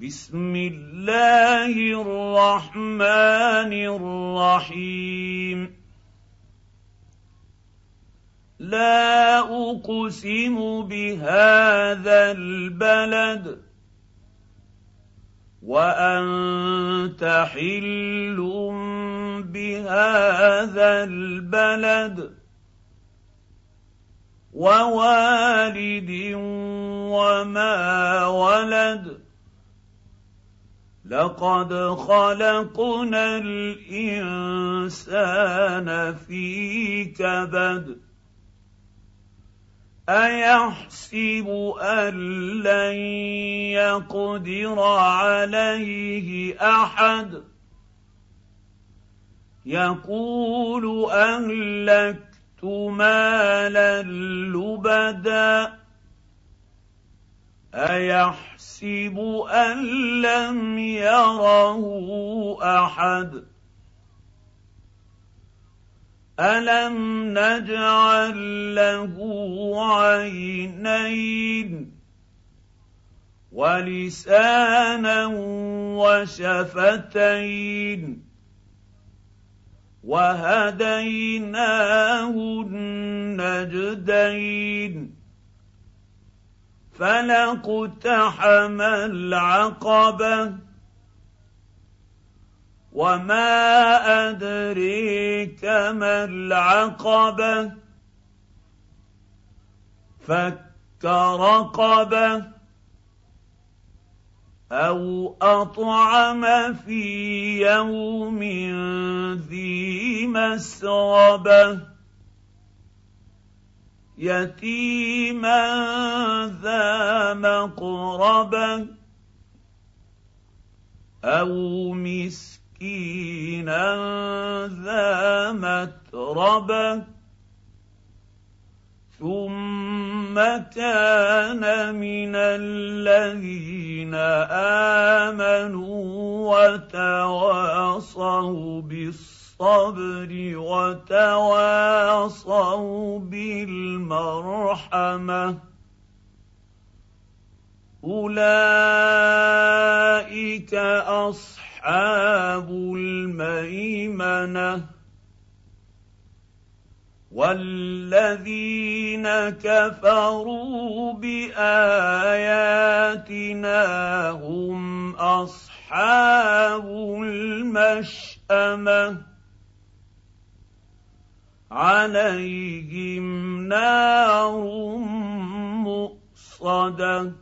بسم الله الرحمن الرحيم. لا أقسم بهذا البلد وأنت حل بهذا البلد ووالد وما ولد لقد خلقنا الإنسان في كبد أيحسب أن لن يقدر عليه أحد يقول أهلكت مالا لبدا ايحسب ان لم يره احد الم نجعل له عينين ولسانا وشفتين وهديناه النجدين فلاقتحم العقبه وما ادريك ما العقبه فك رقبه أو اطعم في يوم ذي مسربه يتيما ذا مقربه أو مسكينا ذا متربه ثم كان من الذين امنوا وتواصوا بالصبر الصبر وتواصوا بالمرحمة. أولئك أصحاب الميمنة. والذين كفروا بآياتنا هم أصحاب المشأمة. عليهم نار مؤصدة.